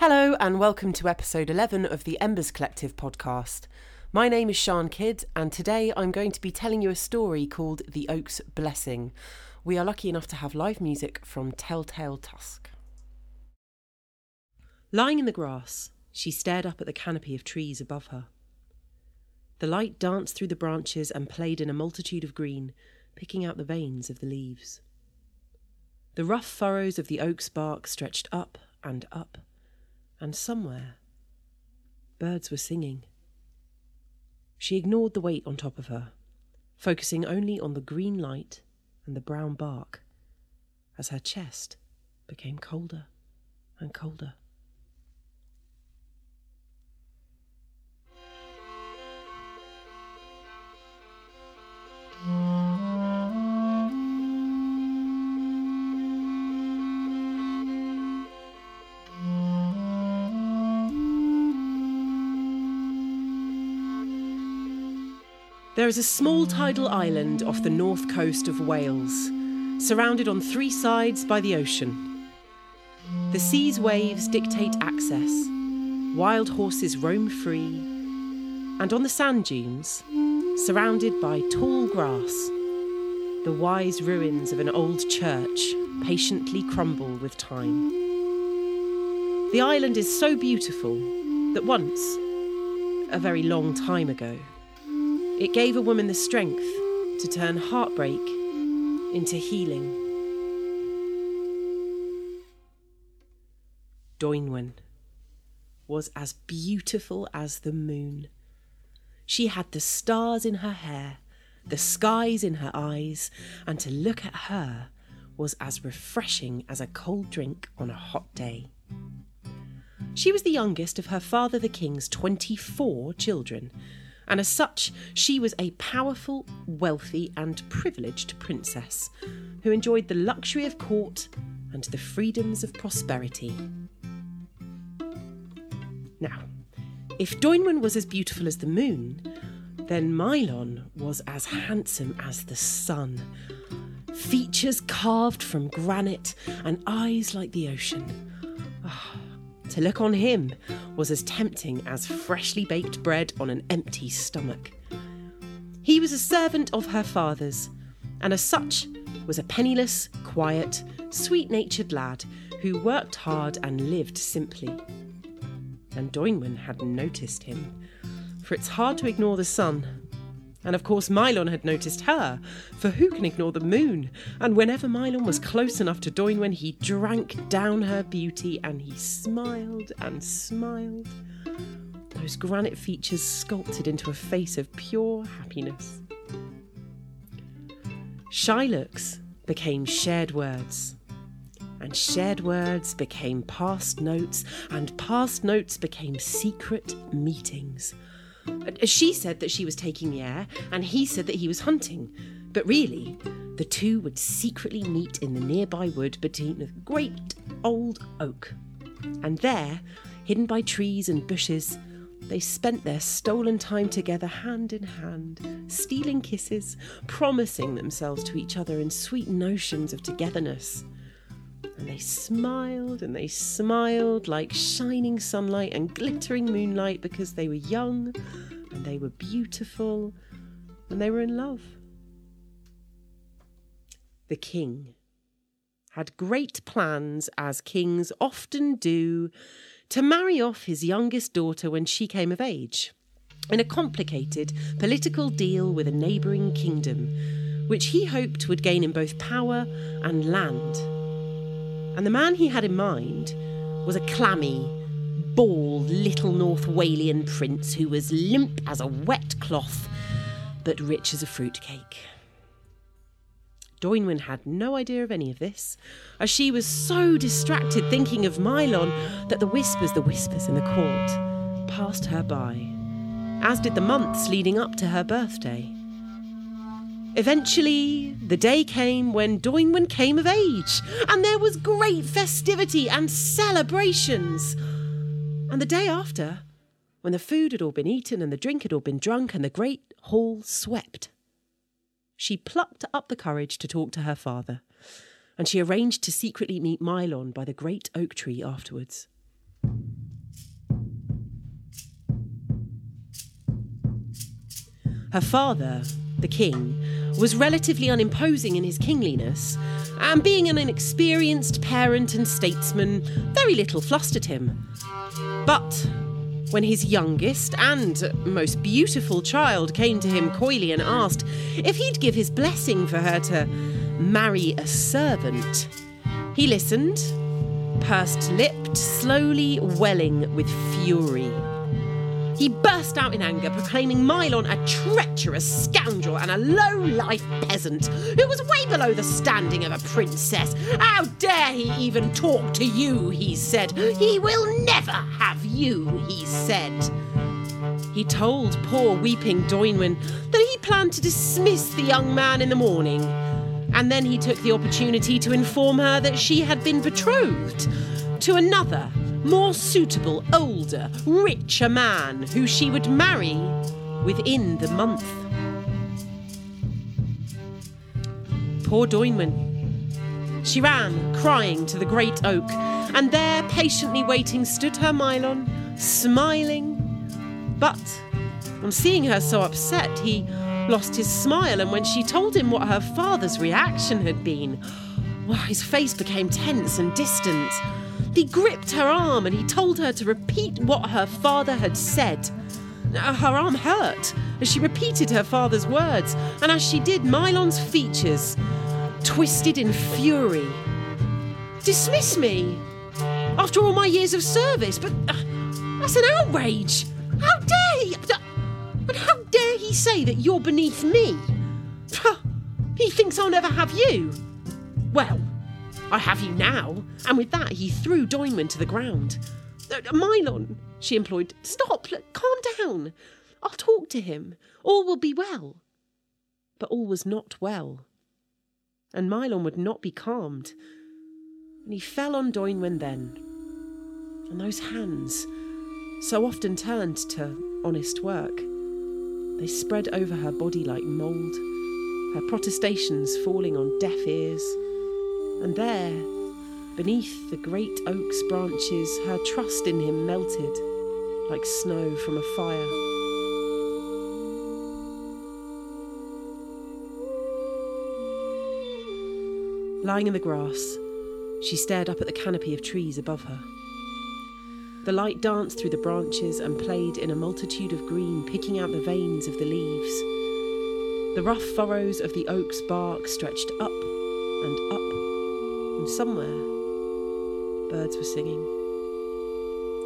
Hello, and welcome to episode 11 of the Embers Collective podcast. My name is Sian Kidd, and today I'm going to be telling you a story called The Oak's Blessing. We are lucky enough to have live music from Telltale Tusk. Lying in the grass, she stared up at the canopy of trees above her. The light danced through the branches and played in a multitude of green, picking out the veins of the leaves. The rough furrows of the oak's bark stretched up and up, and somewhere birds were singing. She ignored the weight on top of her, focusing only on the green light and the brown bark, as her chest became colder and colder. There is a small tidal island off the north coast of Wales, surrounded on three sides by the ocean. The sea's waves dictate access, wild horses roam free, and on the sand dunes, surrounded by tall grass, the wise ruins of an old church patiently crumble with time. The island is so beautiful that once, a very long time ago, it gave a woman the strength to turn heartbreak into healing. Dwynwen was as beautiful as the moon. She had the stars in her hair, the skies in her eyes, and to look at her was as refreshing as a cold drink on a hot day. She was the youngest of her father the king's 24 children, and as such, she was a powerful, wealthy, and privileged princess who enjoyed the luxury of court and the freedoms of prosperity. Now, if Dwynwen was as beautiful as the moon, then Maelon was as handsome as the sun. Features carved from granite and eyes like the ocean. To look on him was as tempting as freshly baked bread on an empty stomach. He was a servant of her father's, and as such was a penniless, quiet, sweet natured lad who worked hard and lived simply. And Dwynwen had noticed him, for it's hard to ignore the sun and of course, Maelon had noticed her, for who can ignore the moon? And whenever Maelon was close enough to Dwynwen, he drank down her beauty and he smiled and smiled. Those granite features sculpted into a face of pure happiness. Shy looks became shared words, and shared words became past notes, and past notes became secret meetings she said that she was taking the air, and he said that he was hunting. But really, the two would secretly meet in the nearby wood between a great old oak. And there, hidden by trees and bushes, they spent their stolen time together hand in hand, stealing kisses, promising themselves to each other in sweet notions of togetherness. And they smiled and they smiled like shining sunlight and glittering moonlight because they were young and they were beautiful and they were in love. The king had great plans, as kings often do, to marry off his youngest daughter when she came of age, in a complicated political deal with a neighbouring kingdom, which he hoped would gain him both power and land. And the man he had in mind was a clammy, bald little North Walian prince who was limp as a wet cloth, but rich as a fruitcake. Dwynwen had no idea of any of this, as she was so distracted thinking of Maelon that the whispers, the whispers in the court, passed her by, as did the months leading up to her birthday. Eventually, the day came when Dwynwen came of age, and there was great festivity and celebrations. And the day after, when the food had all been eaten and the drink had all been drunk and the great hall swept, she plucked up the courage to talk to her father, and she arranged to secretly meet Maelon by the great oak tree afterwards. Her father, the king, was relatively unimposing in his kingliness, and being an inexperienced parent and statesman, very little flustered him. But when his youngest and most beautiful child came to him coyly and asked if he'd give his blessing for her to marry a servant, he listened, pursed lipped, slowly welling with fury. He burst out in anger, proclaiming Maelon a treacherous scoundrel and a low life peasant who was way below the standing of a princess. How dare he even talk to you, he said. He will never have you, he said. He told poor weeping Dwynwen that he planned to dismiss the young man in the morning. And then he took the opportunity to inform her that she had been betrothed to another more suitable, older, richer man who she would marry within the month. Poor Dwynwen. She ran, crying, to the great oak, and there, patiently waiting, stood her Maelon, smiling. But on seeing her so upset, he lost his smile, and when she told him what her father's reaction had been, well, his face became tense and distant. He gripped her arm and he told her to repeat what her father had said. Her arm hurt as she repeated her father's words, and as she did, Maelon's features twisted in fury. Dismiss me after all my years of service, but uh, that's an outrage. How dare he? And how dare he say that you're beneath me? He thinks I'll never have you. Well, I have you now. And with that, he threw Dwynwen to the ground. Uh, Maelon, she implored, stop, calm down. I'll talk to him. All will be well. But all was not well. And Maelon would not be calmed. And he fell on Dwynwen then. And those hands, so often turned to honest work, they spread over her body like mould, her protestations falling on deaf ears and there, beneath the great oak's branches, her trust in him melted like snow from a fire. Lying in the grass, she stared up at the canopy of trees above her. The light danced through the branches and played in a multitude of green, picking out the veins of the leaves. The rough furrows of the oak's bark stretched up and up and somewhere, birds were singing.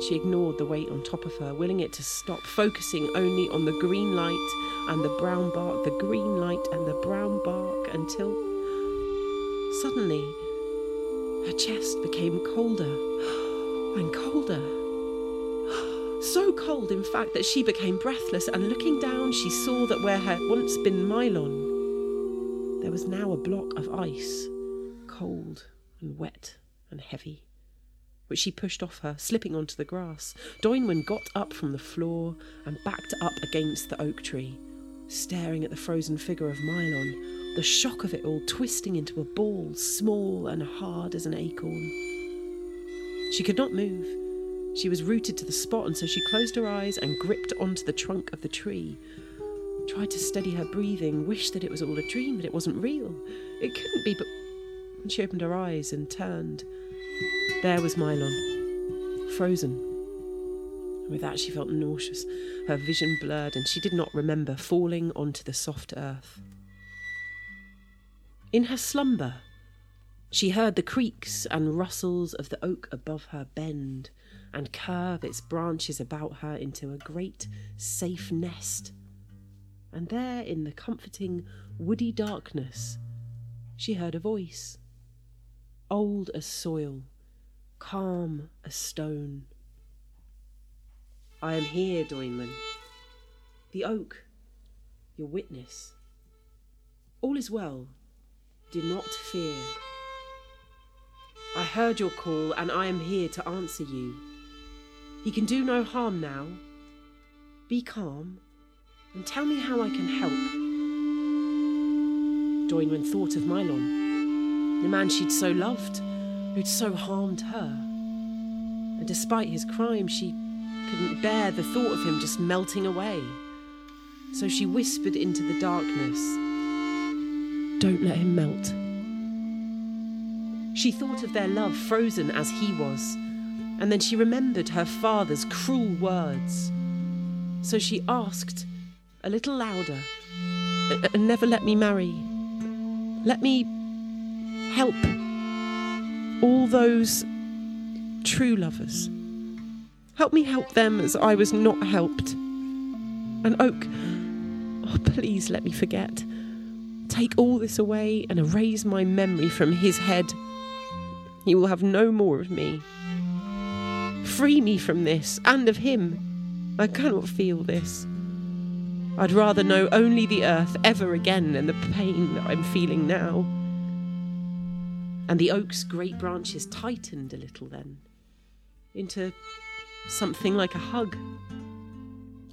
She ignored the weight on top of her, willing it to stop, focusing only on the green light and the brown bark, the green light and the brown bark, until suddenly her chest became colder and colder. So cold, in fact, that she became breathless, and looking down, she saw that where had once been Maelon, there was now a block of ice, cold and wet and heavy, which she pushed off her, slipping onto the grass. Dwynwen got up from the floor and backed up against the oak tree, staring at the frozen figure of Maelon, the shock of it all twisting into a ball, small and hard as an acorn. She could not move. She was rooted to the spot, and so she closed her eyes and gripped onto the trunk of the tree. Tried to steady her breathing, wished that it was all a dream, that it wasn't real. It couldn't be, but and she opened her eyes and turned. There was Maelon, frozen. With that, she felt nauseous, her vision blurred, and she did not remember falling onto the soft earth. In her slumber, she heard the creaks and rustles of the oak above her bend and curve its branches about her into a great, safe nest. And there, in the comforting, woody darkness, she heard a voice old as soil, calm as stone. I am here, Dwynwen. The oak, your witness. All is well. Do not fear. I heard your call, and I am here to answer you. He can do no harm now. Be calm, and tell me how I can help. Dwynwen thought of Maelon the man she'd so loved, who'd so harmed her. And despite his crime, she couldn't bear the thought of him just melting away. So she whispered into the darkness, Don't let him melt. She thought of their love frozen as he was, and then she remembered her father's cruel words. So she asked, a little louder, never let me marry. Let me help all those true lovers. Help me help them as I was not helped. And Oak, oh, please let me forget. Take all this away and erase my memory from his head. He will have no more of me. Free me from this and of him. I cannot feel this. I'd rather know only the earth ever again than the pain that I'm feeling now. And the oak's great branches tightened a little then into something like a hug.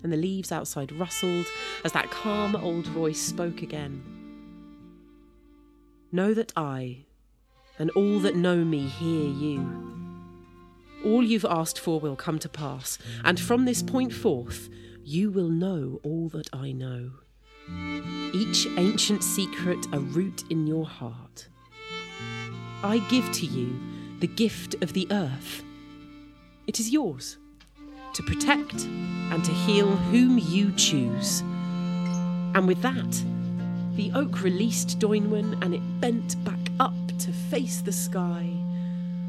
And the leaves outside rustled as that calm old voice spoke again. Know that I, and all that know me, hear you. All you've asked for will come to pass, and from this point forth, you will know all that I know. Each ancient secret a root in your heart. I give to you the gift of the earth. It is yours to protect and to heal whom you choose. And with that, the oak released Dwynwen and it bent back up to face the sky.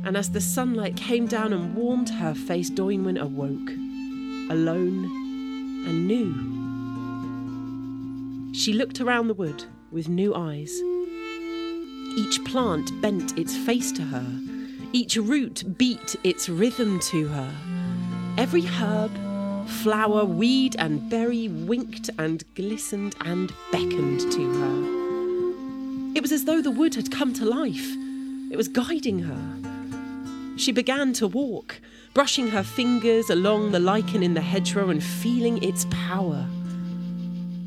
And as the sunlight came down and warmed her face, Dwynwen awoke, alone and new. She looked around the wood with new eyes. Each plant bent its face to her, each root beat its rhythm to her. Every herb, flower, weed, and berry winked and glistened and beckoned to her. It was as though the wood had come to life. It was guiding her. She began to walk, brushing her fingers along the lichen in the hedgerow and feeling its power.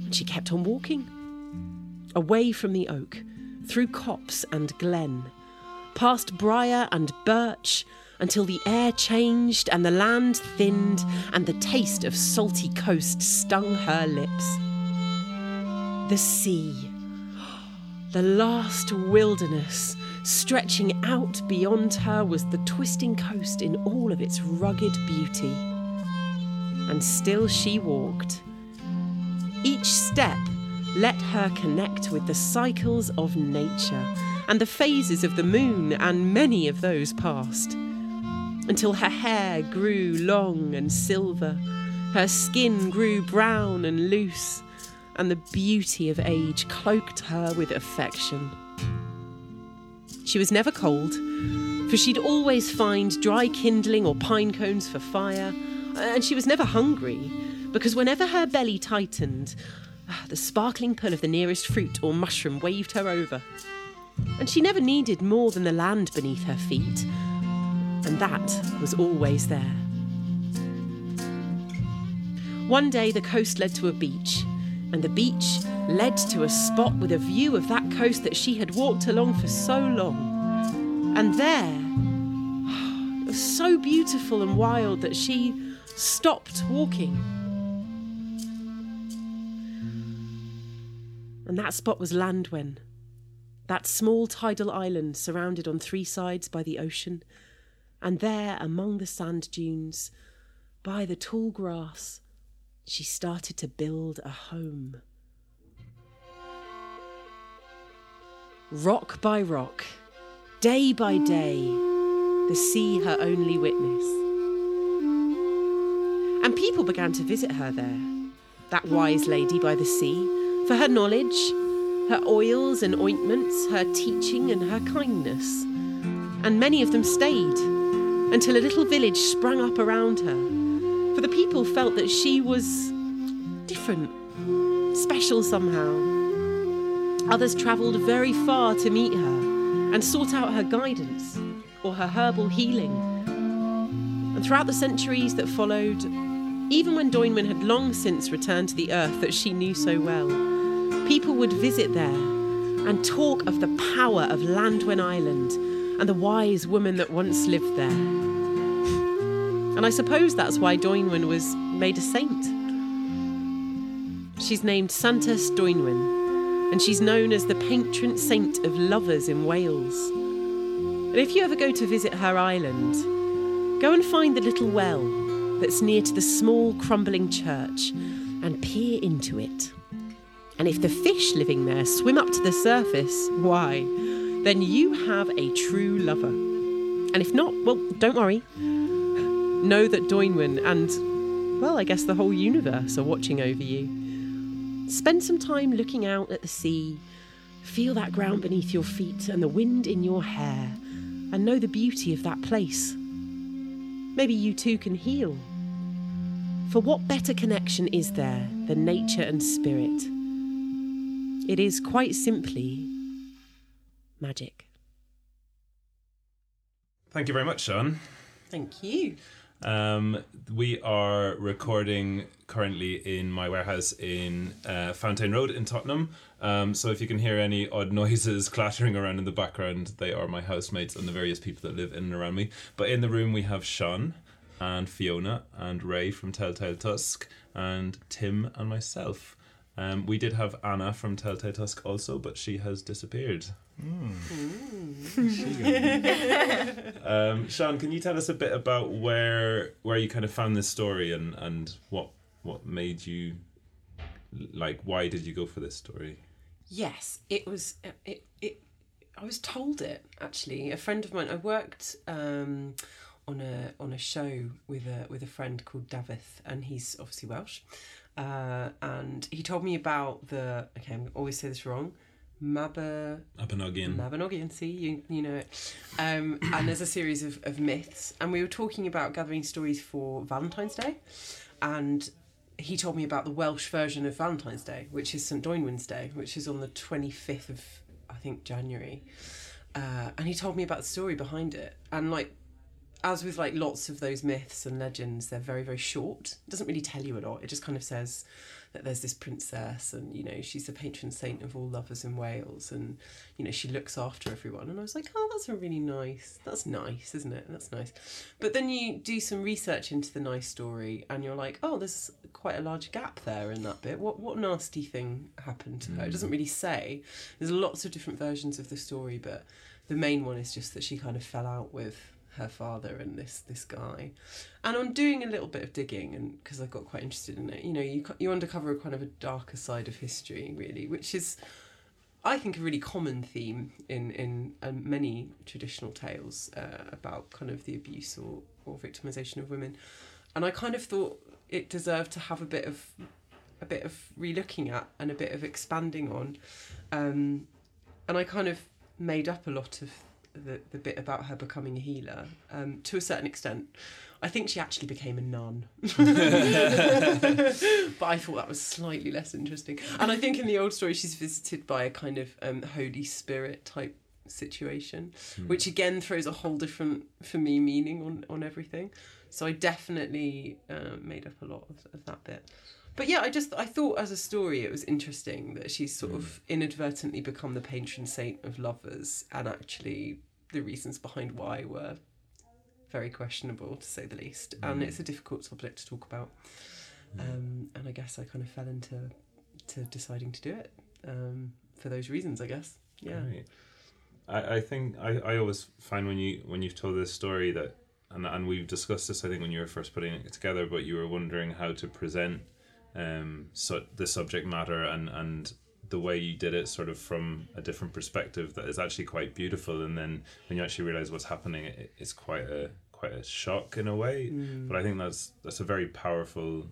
And she kept on walking, away from the oak, through copse and glen, past briar and birch, until the air changed and the land thinned and the taste of salty coast stung her lips. The sea, the last wilderness, stretching out beyond her was the twisting coast in all of its rugged beauty. And still she walked. Each step let her connect with the cycles of nature and the phases of the moon, and many of those past. until her hair grew long and silver, her skin grew brown and loose, and the beauty of age cloaked her with affection. She was never cold, for she'd always find dry kindling or pine cones for fire, and she was never hungry, because whenever her belly tightened, Ah, the sparkling pull of the nearest fruit or mushroom waved her over. And she never needed more than the land beneath her feet, and that was always there. One day the coast led to a beach, and the beach led to a spot with a view of that coast that she had walked along for so long. And there, it was so beautiful and wild that she stopped walking. And that spot was Llanddwyn, that small tidal island surrounded on three sides by the ocean and there among the sand dunes, by the tall grass, she started to build a home. Rock by rock, day by day, the sea her only witness. And people began to visit her there, that wise lady by the sea, for her knowledge, her oils and ointments, her teaching and her kindness. And many of them stayed until a little village sprang up around her. For the people felt that she was different, special somehow. Others travelled very far to meet her and sought out her guidance or her herbal healing. And throughout the centuries that followed, even when Dwynwen had long since returned to the earth that she knew so well, people would visit there and talk of the power of Llanddwyn Island and the wise woman that once lived there. And I suppose that's why Dwynwen was made a saint. She's named Santes Dwynwen, and she's known as the patron saint of lovers in Wales. And if you ever go to visit her island, go and find the little well that's near to the small crumbling church and peer into it. And if the fish living there swim up to the surface, why, then you have a true lover. And if not, well, don't worry. Know that Dwynwen and, well, I guess the whole universe are watching over you. Spend some time looking out at the sea. Feel that ground beneath your feet and the wind in your hair, and know the beauty of that place. Maybe you too can heal. For what better connection is there than nature and spirit? It is quite simply magic. Thank you very much, Sian. Thank you. Um, we are recording currently in my warehouse in uh, Fountain Road in Tottenham. Um, so if you can hear any odd noises clattering around in the background, they are my housemates and the various people that live in and around me. But in the room we have Sian and Fiona and Rey from Telltale Tusk and Tim and myself. Um, we did have Anna from Telltale Tusk also, but she has disappeared. um, Sian, can you tell us a bit about where where you kind of found this story and and what what made you like why did you go for this story? Yes, it was. It, it. I was told it actually. A friend of mine. I worked um, on a on a show with a with a friend called Davith, and he's obviously Welsh. Uh, and he told me about the. Okay, I'm always say this wrong. Mabba Mabinogion. Mabinogion, see, you, you know it. Um, and there's a series of, of myths. And we were talking about gathering stories for Valentine's Day. And he told me about the Welsh version of Valentine's Day, which is St. Dwynwen's Day, which is on the 25th of, I think, January. Uh, and he told me about the story behind it. And, like, as with like lots of those myths and legends, they're very, very short. It doesn't really tell you a lot. It just kind of says that there's this princess and, you know, she's the patron saint of all lovers in Wales and, you know, she looks after everyone. And I was like, oh, that's a really nice, that's nice, isn't it? That's nice. But then you do some research into the nice story and you're like, oh, there's quite a large gap there in that bit. What, what nasty thing happened to her? It hmm. doesn't really say. There's lots of different versions of the story, but the main one is just that she kind of fell out with her father and this this guy. And i'm doing a little bit of digging and because i got quite interested in it. You know you you uncover a kind of a darker side of history really which is i think a really common theme in in um, many traditional tales uh, about kind of the abuse or or victimization of women. And i kind of thought it deserved to have a bit of a bit of relooking at and a bit of expanding on. Um, and i kind of made up a lot of the, the bit about her becoming a healer um, to a certain extent. I think she actually became a nun. but I thought that was slightly less interesting. And I think in the old story, she's visited by a kind of um, Holy Spirit type situation, Hmm. which again throws a whole different, for me, meaning on, on everything. So I definitely uh, made up a lot of, of that bit. But yeah, I just I thought as a story it was interesting that she's sort of inadvertently become the patron saint of lovers, and actually the reasons behind why were very questionable to say the least. And it's a difficult subject to talk about. Um, and I guess I kind of fell into to deciding to do it um, for those reasons. I guess. Yeah. Right. I, I think I, I always find when you when you've told this story that and and we've discussed this I think when you were first putting it together, but you were wondering how to present um so the subject matter and and the way you did it sort of from a different perspective that is actually quite beautiful. And then when you actually realize what's happening it, it's quite a quite a shock in a way. Mm. But i think that's that's a very powerful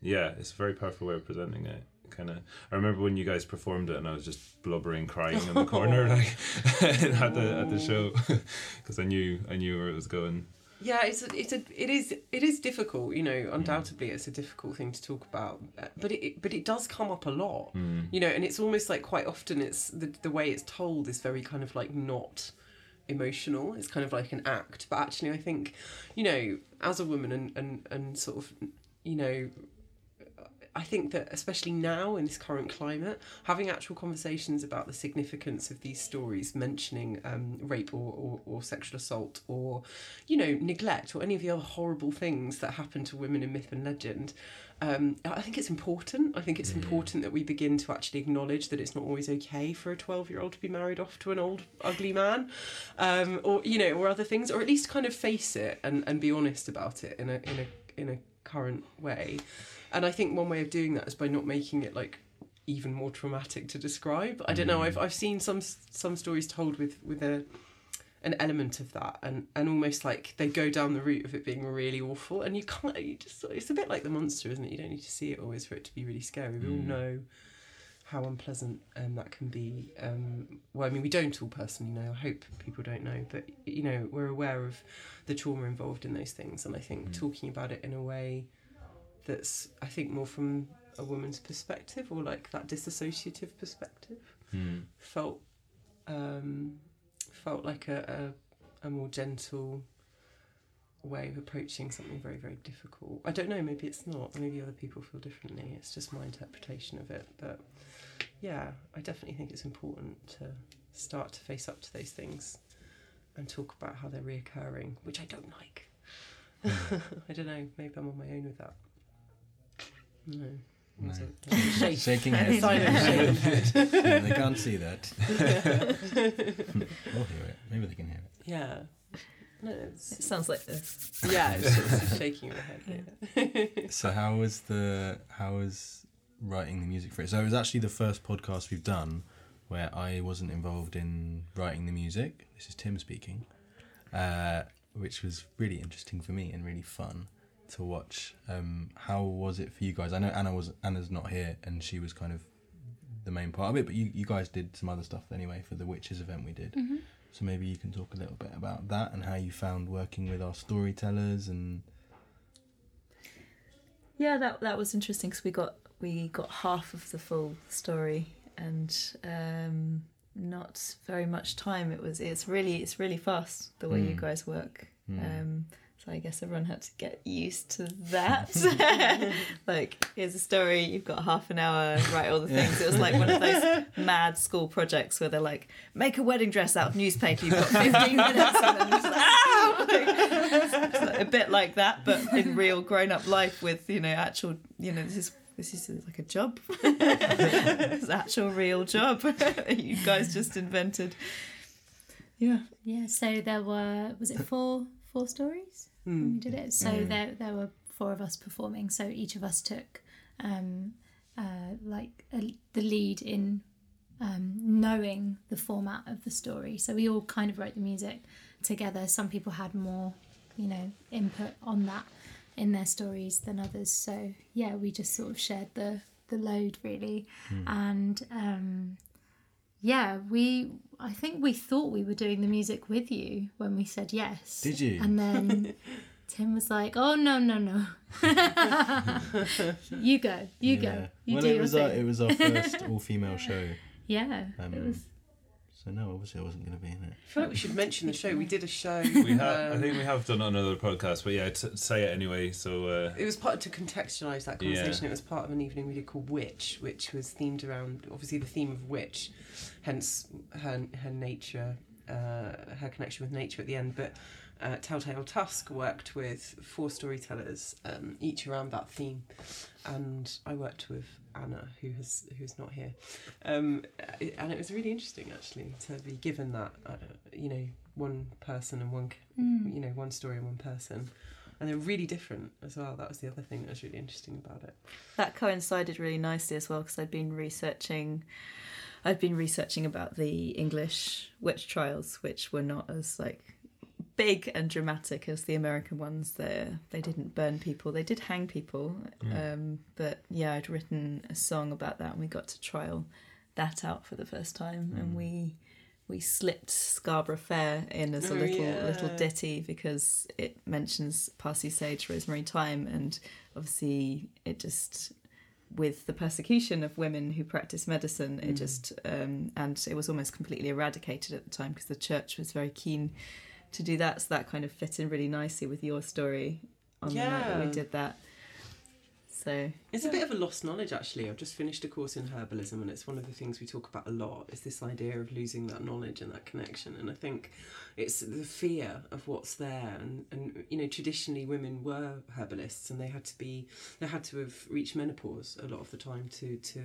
yeah it's a very powerful way of presenting it. Kind of i remember when you guys performed it and i was just blubbering crying in the corner like at the at the show. Because i knew i knew where it was going Yeah, it's a, it's a it is it is difficult. You know, undoubtedly, it's a difficult thing to talk about. uh, But it but it does come up a lot. You know, and it's almost like quite often it's the the way it's told is very kind of like not emotional. It's kind of like an act. But actually, I think, you know, as a woman and and and sort of, you know. I think that especially now in this current climate, having actual conversations about the significance of these stories mentioning um, rape or, or, or sexual assault or, you know, neglect or any of the other horrible things that happen to women in myth and legend, um, I think it's important. I think it's important that we begin to actually acknowledge that it's not always okay for a 12 year old to be married off to an old, ugly man, um, or, you know, or other things, or at least kind of face it and, and be honest about it in a, in a, in a current way. And I think one way of doing that is by not making it like even more traumatic to describe. I don't know. I've I've seen some some stories told with with a an element of that and and almost like they go down the route of it being really awful and you can't you just it's a bit like the monster isn't it? You don't need to see it always for it to be really scary. We all know how unpleasant um, that can be um, well i mean we don't all personally know. I hope people don't know but you know we're aware of the trauma involved in those things. And i think talking about it in a way that's I think more from a woman's perspective or like that disassociative perspective Hmm. felt um, felt like a, a a more gentle way of approaching something very very difficult. I don't know. Maybe it's not. Maybe other people feel differently. It's just my interpretation of it. But yeah, I definitely think it's important to start to face up to those things and talk about how they're reoccurring, which I don't like. I don't know. Maybe I'm on my own with that. No. No. Was Shake. Shaking head. Silent shake. Yeah, they can't see that. we'll hear it. Maybe they can hear it. Yeah. No, It sounds like this. yeah, it's just shaking your head. Yeah. So how was the how was writing the music for it? So it was actually the first podcast we've done where I wasn't involved in writing the music. This is Tim speaking, uh, which was really interesting for me and really fun to watch. Um, how was it for you guys? I know Anna was Anna's not here and she was kind of the main part of it, but you, you guys did some other stuff anyway for the Witches event we did. So maybe you can talk a little bit about that and how you found working with our storytellers and Yeah, that that was interesting because we got we got half of the full story and um, not very much time. It was it's really it's really fast the way you Mm. guys work. Mm. Um, so I guess everyone had to get used to that. like here's a story, you've got half an hour, write all the things. It was like one of those mad school projects where they're like, make a wedding dress out of newspaper. You've got 15 minutes, and then it's like, ah! It's like a bit like that, but in real grown-up life with you know actual you know this is this is like a job. it's actual real job. you guys just invented. Yeah. Yeah, so there were was it four four stories when we did it? So there there were four of us performing. So each of us took um, uh, like a, the lead in um, knowing the format of the story. So we all kind of wrote the music together. Some people had more, you know, input on that in their stories than others. So yeah, we just sort of shared the the load really, and um, yeah, we. I think we thought we were doing the music with you when we said yes. Did you? And then Tim was like, "Oh no, no, no! you go, you go, you well, do it your was thing." our, it was our first all female show, yeah, Um, it was. So no, obviously I wasn't going to be in it. I feel like we should mention the show. We did a show. We have, I um, think we have done another podcast, but yeah, t- say it anyway. So uh, It was part to contextualise that Yeah. conversation. It was part of an evening we did called Witch, which was themed around obviously the theme of witch, hence her her nature, uh, her connection with nature at the end. But uh, Telltale Tusk worked with four storytellers, um, each around that theme, and I worked with Anna, who has who's not here, um, and it was really interesting actually to be given that uh, you know one person and one Mm. you know one story and one person. And they're really different as well. That was the other thing that was really interesting about it. That coincided really nicely as well because I'd been researching I'd been researching about the English witch trials which were not as like big and dramatic as the American ones. They they didn't burn people. They did hang people. Um, but yeah I'd written a song about that and we got to trial that out for the first time. And we we slipped Scarborough Fair in as a Oh, little yeah. little ditty because it mentions Parsi Sage Rosemary Thyme and obviously it just with the persecution of women who practice medicine it just um, and it was almost completely eradicated at the time because the church was very keen to do that so that kind of fit in really nicely with your story on the night that we did that So It's a bit of a lost knowledge, actually. I've just finished a course in herbalism, and it's one of the things we talk about a lot. Is this idea of losing that knowledge and that connection? And I think it's the fear of what's there. And, and you know, traditionally women were herbalists, and they had to be they had to have reached menopause a lot of the time to to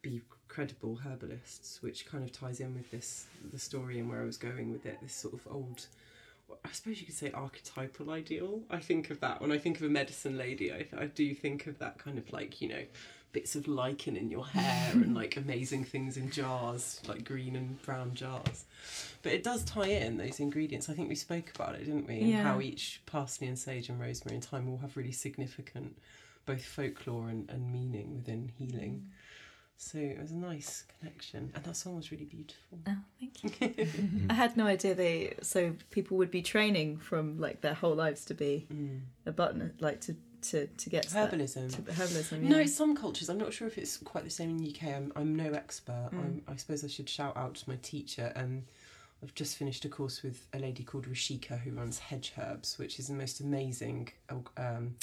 be credible herbalists, which kind of ties in with this the story and where I was going with it. This sort of old I suppose you could say archetypal ideal. I think of that when I think of a medicine lady. I, I do think of that kind of like you know bits of lichen in your hair and like amazing things in jars, like green and brown jars. But it does tie in those ingredients. I think we spoke about it, didn't we? And Yeah. how each parsley and sage and rosemary and thyme all have really significant both folklore and, and meaning within healing. So it was a nice connection, and that song was really beautiful. Oh, thank you. I had no idea they so people would be training from like their whole lives to be Mm. a button, like to to to get to that- Herbalism. to herbalism. No, some cultures. I'm not sure if it's quite the same in the UK. I'm, I'm no expert. I'm, I suppose I should shout out to my teacher. Um, I've just finished a course with a lady called Rashika who runs Hedge Herbs, which is the most amazing. Um,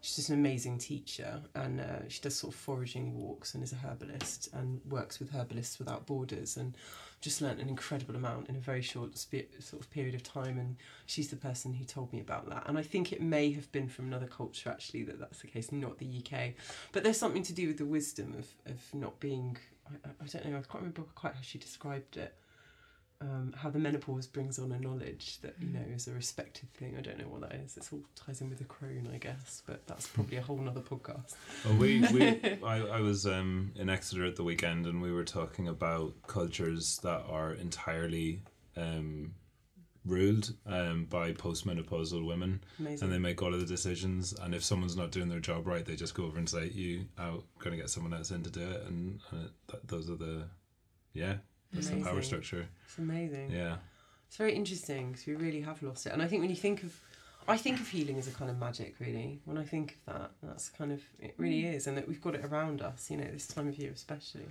she's just an amazing teacher, and uh, she does sort of foraging walks and is a herbalist and works with Herbalists Without Borders. And just learnt an incredible amount in a very short spe- sort of period of time. And she's the person who told me about that. And I think it may have been from another culture actually that that's the case, not the UK. But there's something to do with the wisdom of, of not being. I, I- don't know. I can't remember quite how she described it. Um, how the menopause brings on a knowledge that you know is a respected thing. I don't know what that is. It all ties in with the crone, I guess. But that's probably a whole nother podcast. Well, we, we I, I was um, in Exeter at the weekend and we were talking about cultures that are entirely um, ruled um, by postmenopausal women Amazing. and they make all of the decisions and if someone's not doing their job right they just go over and say you out going to get someone else in to do it and, and it, that, those are the yeah that's the power structure it's amazing. yeah It's very interesting because we really have lost it. And I think when you think of, I think of healing as a kind of magic, really. When I think of that, that's kind of, it really is. And that we've got it around us, you know, this time of year especially.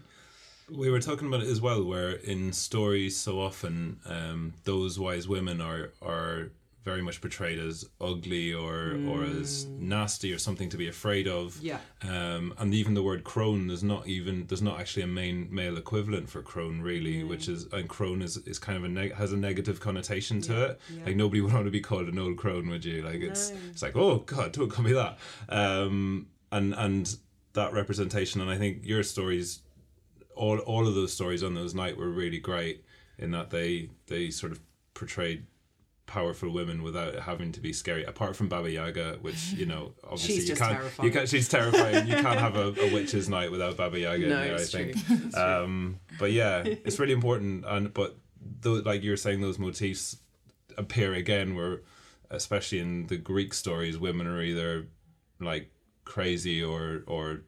We were talking about it as well, where in stories so often um, those wise women are are very much portrayed as ugly or or as nasty or something to be afraid of. Yeah. Um, and even the word crone there's not even there's not actually a main male equivalent for crone really, which is and crone is, is kind of a neg- has a negative connotation to Yeah, it. yeah. Like nobody would want to be called an old crone, would you? Like it's No. it's like oh god, don't call me that. Um, and and that representation, and I think your stories all all of those stories on those night were really great in that they they sort of portrayed powerful women without having to be scary. Apart from Baba Yaga, which you know obviously She's you can't terrifying. you can't she's terrifying. you can't have a, a witch's night without Baba Yaga no, in there. I it's think. Um, but yeah, it's really important. And but though, like you were saying, those motifs appear again. Where especially in the Greek stories, women are either like crazy or or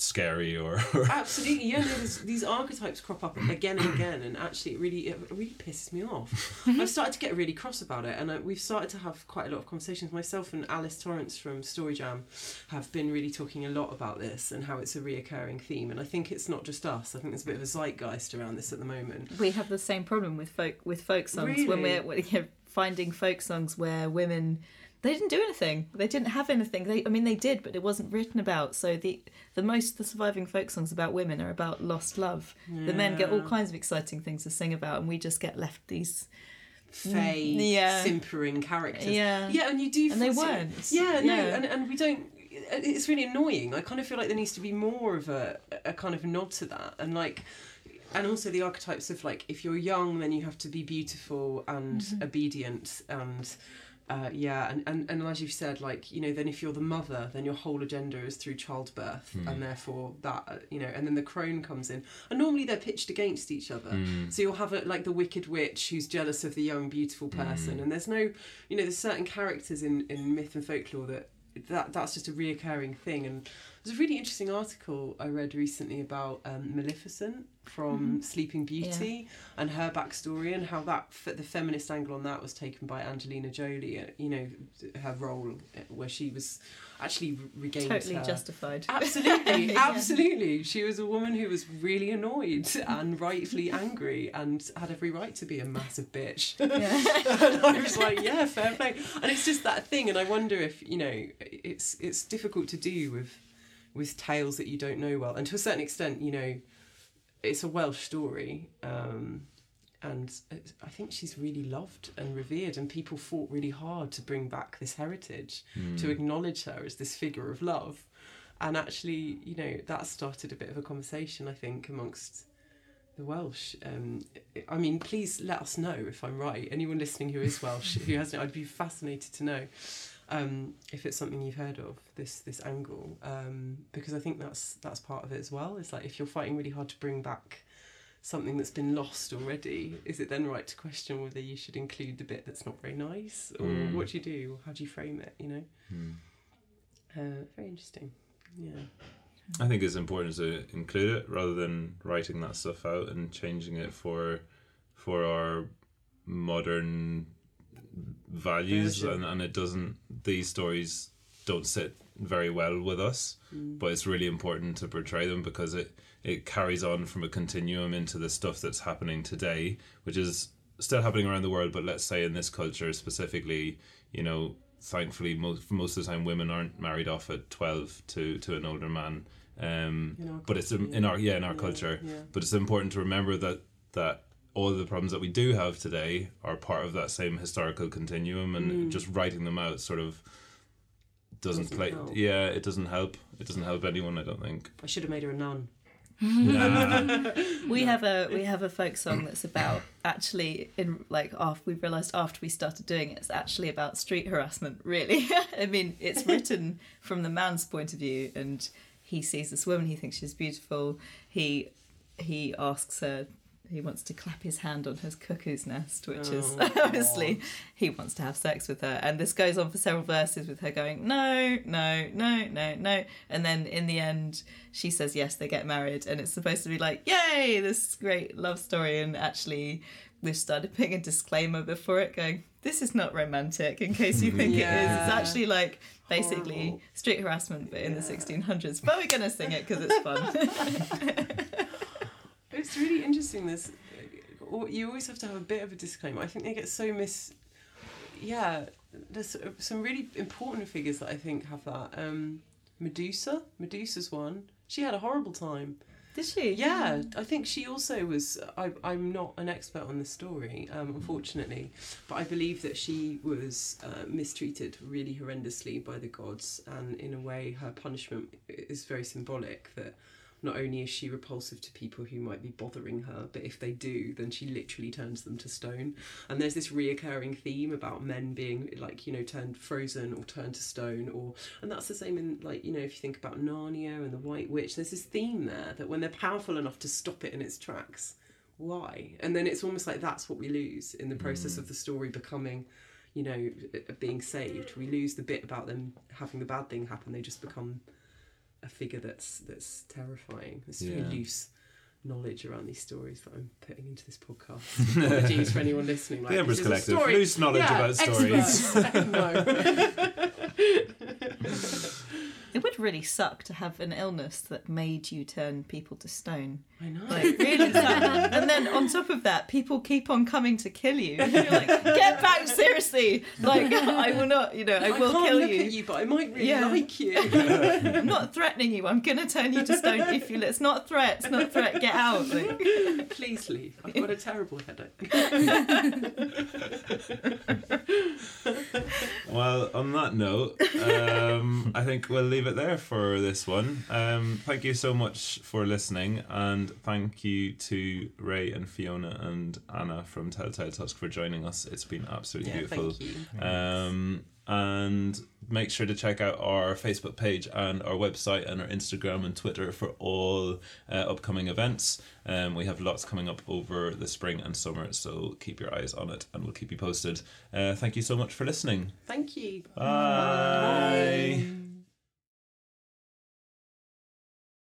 scary or, or Absolutely, yeah. No, there's- these archetypes crop up again and again, and actually, it really, it really pisses me off. I've started to get really cross about it, and uh, we've started to have quite a lot of conversations. Myself and Alice Torrance from Story Jam have been really talking a lot about this and how it's a reoccurring theme. And I think it's not just us. I think there's a bit of a zeitgeist around this at the moment. we have the same problem with folk with folk songs when we're, we're finding folk songs where women they didn't do anything they didn't have anything they i mean they did but it wasn't written about so the the most the surviving folk songs about women are about lost love the men get all kinds of exciting things to sing about and we just get left these Fey, yeah. simpering characters. Yeah. yeah, and you do. And they weren't. Yeah, no, Yeah. and and we don't. It's really annoying. I kind of feel like there needs to be more of a a kind of nod to that, and like. And also the archetypes of like if you're young then you have to be beautiful and Mm-hmm. obedient and uh, yeah and, and, and as you've said like you know then if you're the mother then your whole agenda is through childbirth and therefore that uh, you know and then the crone comes in. And normally they're pitched against each other. So you'll have a, like the wicked witch who's jealous of the young beautiful person. And there's no you know there's certain characters in, in myth and folklore that that that's just a reoccurring thing. And there's a really interesting article I read recently about um, Maleficent from Sleeping Beauty and her backstory and how that the feminist angle on that was taken by Angelina Jolie. uh, You know, her role uh, where she was actually re- regained Totally her- justified. Absolutely, Yeah. absolutely. She was a woman who was really annoyed and rightfully angry and had every right to be a massive bitch. Yeah. and I was like, yeah, fair play. And it's just that thing, and I wonder if you know, it's it's difficult to do with with tales that you don't know well, and to a certain extent, you know, it's a Welsh story. Um, and I think she's really loved and revered, and people fought really hard to bring back this heritage, to acknowledge her as this figure of love. And actually, you know, that started a bit of a conversation, I think, amongst the Welsh. Um, I mean, please let us know if I'm right. Anyone listening who is Welsh, who hasn't, I'd be fascinated to know um, if it's something you've heard of this this angle, um, because I think that's that's part of it as well. It's like if you're fighting really hard to bring back something that's been lost already, is it then right to question whether you should include the bit that's not very nice, or Mm. what do you do, or how do you frame it? You know, Hmm. uh, very interesting. Yeah. I think it's important to include it rather than writing that stuff out and changing it for for our modern values Version. and, and it doesn't these stories don't sit very well with us Mm. but it's really important to portray them because it it carries on from a continuum into the stuff that's happening today which is still happening around the world but let's say in this culture specifically you know thankfully most most of the time women aren't married off at 12 to to an older man um but it's culture, in our yeah in our Yeah, culture Yeah. but it's important to remember that that all of the problems that we do have today are part of that same historical continuum and Mm. just writing them out sort of doesn't, Doesn't play help. yeah it doesn't help it doesn't help anyone i don't think I should have made her a nun. Nah. We have a we have a folk song that's about actually in like after we realised after we started doing it, it's actually about street harassment. Really, I mean, it's written from the man's point of view, and he sees this woman, he thinks she's beautiful. He he asks her. He wants to clap his hand on her cuckoo's nest, which is Oh, obviously he wants to have sex with her. And this goes on for several verses with her going, no, no, no, no, no. And then in the end, she says yes, they get married. And it's supposed to be like, yay, this great love story. And actually, we've started putting a disclaimer before it going, this is not romantic, in case you think it is. Yeah. It's actually like basically Horrible. street harassment, but in the 1600s. But we're going to sing it because it's fun. It's really interesting. This, you always have to have a bit of a disclaimer. I think they get so mis. Yeah, there's some really important figures that I think have that. Um, Medusa, Medusa's one. She had a horrible time. Did she? Yeah, I think she also was. I, I'm not an expert on the story, um, unfortunately, but I believe that she was uh, mistreated really horrendously by the gods, and in a way, her punishment is very symbolic. That not only is she repulsive to people who might be bothering her, but if they do, then she literally turns them to stone. And there's this reoccurring theme about men being like, you know, turned frozen or turned to stone, or and that's the same in like, you know, if you think about Narnia and the White Witch, there's this theme there that when they're powerful enough to stop it in its tracks, why? And then it's almost like that's what we lose in the process of the story becoming, you know, being saved. We lose the bit about them having the bad thing happen. They just become a figure that's that's terrifying. It's Yeah. very loose knowledge around these stories that I'm putting into this podcast. Apologies for anyone listening. Like, the Embers this Collective story- loose knowledge Yeah, about stories It would really suck to have an illness that made you turn people to stone. I know. Like really sad. and then on top of that, people keep on coming to kill you. And you're like, get back, seriously! Like I will not, you know, I will can't kill look you. at you, but I might really Yeah. like you. I'm not threatening you. I'm gonna turn you to stone if you. It's not a threat. It's not a threat. Get out. Like, Please leave. I've got a terrible headache. Well, on that note, um, I think we'll leave it there for this one. Um, thank you so much for listening, and thank you to Rey and Fiona and Anna from Tell Tale Tusk for joining us. It's been absolutely Yeah, beautiful. thank you. Um, and make sure to check out our Facebook page and our website and our Instagram and Twitter for all uh, upcoming events. Um, we have lots coming up over the spring and summer, so keep your eyes on it and we'll keep you posted. Uh, thank you so much for listening. Thank you. Bye.